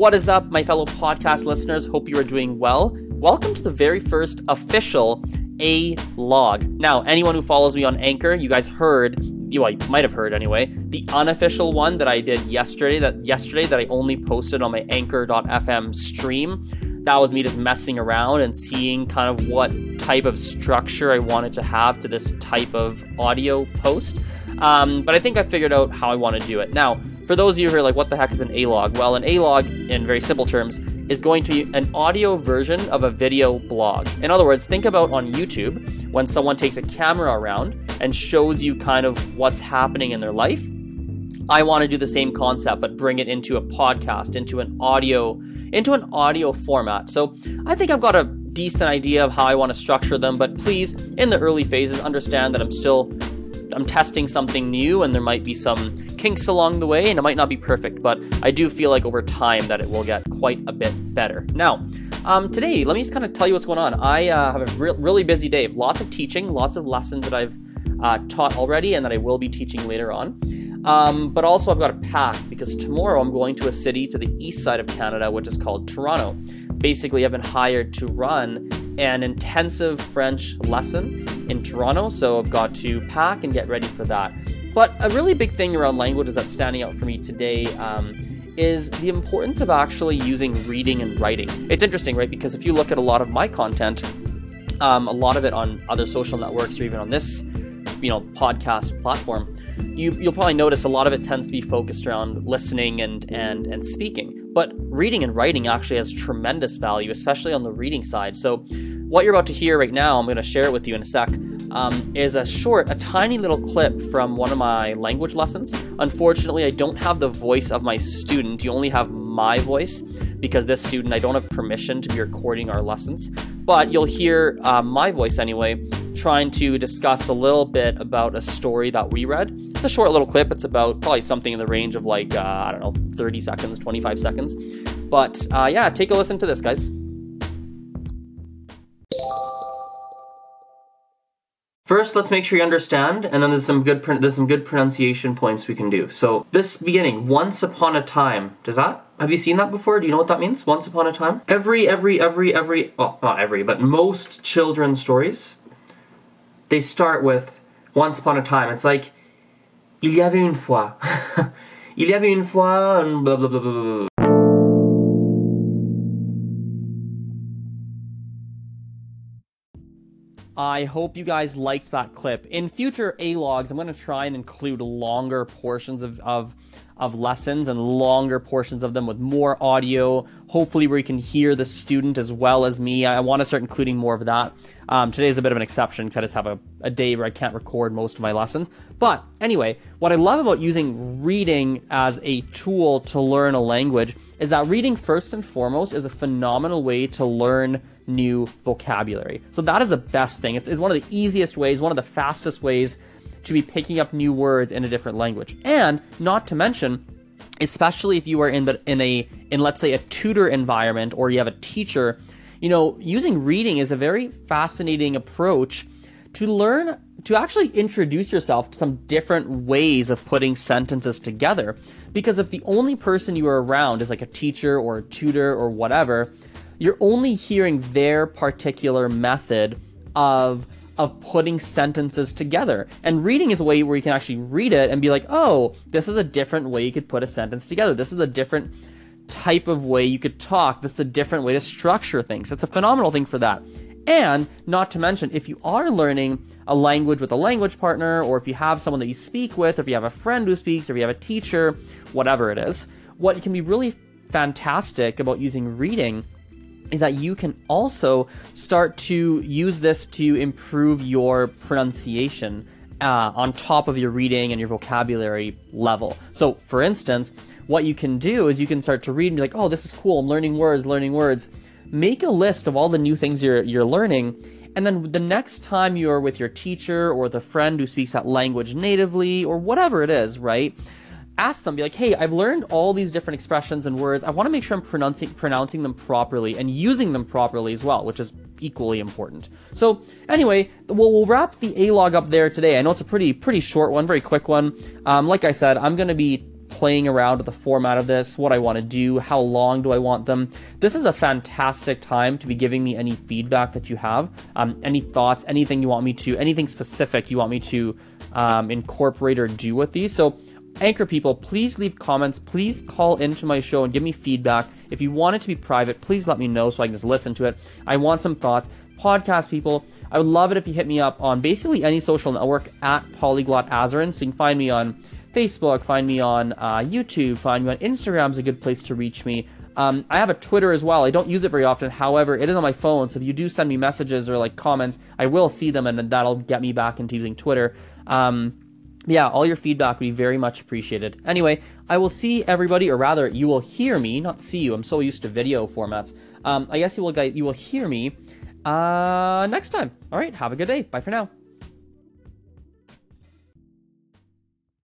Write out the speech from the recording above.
What is up, my fellow podcast listeners? Hope you are doing well. Welcome to the very first official A log. Now, anyone who follows me on Anchor, you guys heard, you might have heard anyway, the unofficial one that I did yesterday. That yesterday that I only posted on my Anchor.fm stream. That was me just messing around and seeing kind of what type of structure I wanted to have to this type of audio post. Um, but I think I figured out how I want to do it. Now, for those of you who are like, what the heck is an A log? Well, an A log, in very simple terms, is going to be an audio version of a video blog. In other words, think about on YouTube when someone takes a camera around and shows you kind of what's happening in their life. I want to do the same concept, but bring it into a podcast, into an audio, into an audio format. So I think I've got a decent idea of how I want to structure them, but please, in the early phases, understand that I'm still I'm testing something new and there might be some kinks along the way and it might not be perfect, but I do feel like over time that it will get quite a bit better. Now, um, today, let me just kind of tell you what's going on. I uh, have a re- really busy day, lots of teaching, lots of lessons that I've uh, taught already and that I will be teaching later on. Um, but also, I've got to pack because tomorrow I'm going to a city to the east side of Canada, which is called Toronto. Basically, I've been hired to run an intensive French lesson in Toronto, so I've got to pack and get ready for that. But a really big thing around languages that's standing out for me today um, is the importance of actually using reading and writing. It's interesting, right? Because if you look at a lot of my content, um, a lot of it on other social networks or even on this you know podcast platform you you'll probably notice a lot of it tends to be focused around listening and and and speaking. But reading and writing actually has tremendous value especially on the reading side. So what you're about to hear right now i'm going to share it with you in a sec um, is a short a tiny little clip from one of my language lessons. Unfortunately i don't have the voice of my student. You only have my voice because this student i don't have permission to be recording our lessons but you'll hear uh, my voice anyway trying to discuss a little bit about a story that we read. It's a short little clip. It's about probably something in the range of like, uh, I don't know, 30 seconds, 25 seconds. But uh, yeah, take a listen to this, guys. First, let's make sure you understand, and then there's some good there's some good pronunciation points we can do. So this beginning, once upon a time, does that? Have you seen that before? Do you know what that means? Once upon a time. Every every every every well, not every, but most children's stories they start with once upon a time. It's like il y avait une fois. il y avait une fois and blah blah blah blah blah. I hope you guys liked that clip. In future A logs, I'm going to try and include longer portions of, of of lessons and longer portions of them with more audio, hopefully where you can hear the student as well as me. I want to start including more of that. Um, today is a bit of an exception because I just have a, a day where I can't record most of my lessons. But anyway, what I love about using reading as a tool to learn a language is that reading first and foremost is a phenomenal way to learn new vocabulary. So that is the best thing. It's, it's one of the easiest ways, one of the fastest ways to be picking up new words in a different language. And not to mention, especially if you are in the in a in let's say a tutor environment or you have a teacher, you know, using reading is a very fascinating approach to learn to actually introduce yourself to some different ways of putting sentences together. Because if the only person you are around is like a teacher or a tutor or whatever, you're only hearing their particular method of of putting sentences together. And reading is a way where you can actually read it and be like, oh, this is a different way you could put a sentence together. This is a different type of way you could talk. This is a different way to structure things. It's a phenomenal thing for that. And not to mention, if you are learning a language with a language partner, or if you have someone that you speak with, or if you have a friend who speaks, or if you have a teacher, whatever it is, what can be really fantastic about using reading is that you can also start to use this to improve your pronunciation uh, on top of your reading and your vocabulary level. So, for instance, what you can do is you can start to read and be like, "Oh, this is cool! I'm learning words, learning words." Make a list of all the new things you're you're learning, and then the next time you're with your teacher or the friend who speaks that language natively or whatever it is, right? ask them, be like, hey, I've learned all these different expressions and words. I want to make sure I'm pronouncing pronouncing them properly and using them properly as well, which is equally important. So anyway, we'll, we'll wrap the A log up there today. I know it's a pretty pretty short one, very quick one. Um, like I said, I'm going to be playing around with the format of this, what I want to do, how long do I want them. This is a fantastic time to be giving me any feedback that you have, um, any thoughts, anything you want me to, anything specific you want me to um, incorporate or do with these. So Anchor people, please leave comments. Please call into my show and give me feedback. If you want it to be private, please let me know so I can just listen to it. I want some thoughts. Podcast people, I would love it if you hit me up on basically any social network at Polyglot Azarin. So you can find me on Facebook, find me on uh, YouTube, find me on Instagram is a good place to reach me. Um, I have a Twitter as well. I don't use it very often. However, it is on my phone. So if you do send me messages or like comments, I will see them and that'll get me back into using Twitter. Um, yeah, all your feedback would be very much appreciated. Anyway, I will see everybody, or rather, you will hear me, not see you. I'm so used to video formats. Um, I guess you will you will hear me uh, next time. All right, have a good day. Bye for now.